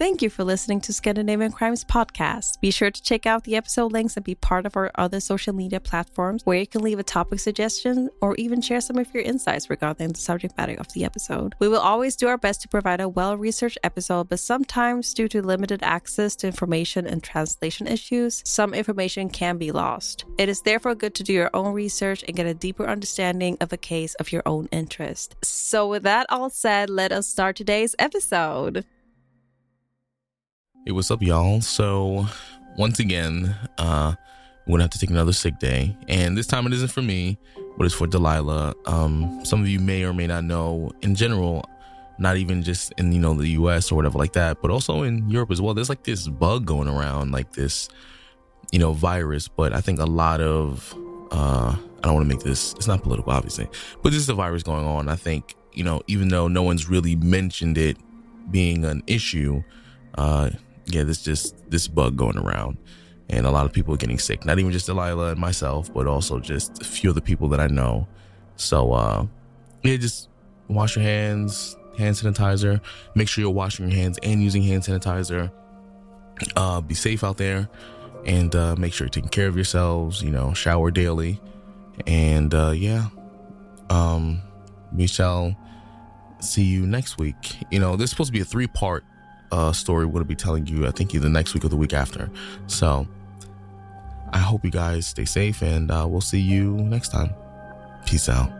Thank you for listening to Scandinavian Crimes Podcast. Be sure to check out the episode links and be part of our other social media platforms where you can leave a topic suggestion or even share some of your insights regarding the subject matter of the episode. We will always do our best to provide a well researched episode, but sometimes, due to limited access to information and translation issues, some information can be lost. It is therefore good to do your own research and get a deeper understanding of a case of your own interest. So, with that all said, let us start today's episode. Hey, what's up, y'all? So, once again, uh, we're gonna have to take another sick day, and this time it isn't for me, but it's for Delila. Um, some of you may or may not know, in general, not even just in you know the U.S. or whatever like that, but also in Europe as well. There's like this bug going around, like this, you know, virus. But I think a lot of, uh, I don't want to make this. It's not political, obviously, but this is a virus going on. I think you know, even though no one's really mentioned it being an issue, uh yeah, this just this bug going around, and a lot of people are getting sick. Not even just Delila and myself, but also just a few of the people that I know. So uh, yeah, just wash your hands, hand sanitizer. Make sure you're washing your hands and using hand sanitizer. Uh, be safe out there, and uh, make sure you're taking care of yourselves. You know, shower daily, and uh, yeah, um, we shall see you next week. You know, this is supposed to be a three part uh, story we're going to be telling you, I think, either next week or the week after. So I hope you guys stay safe and uh, we'll see you next time. Peace out.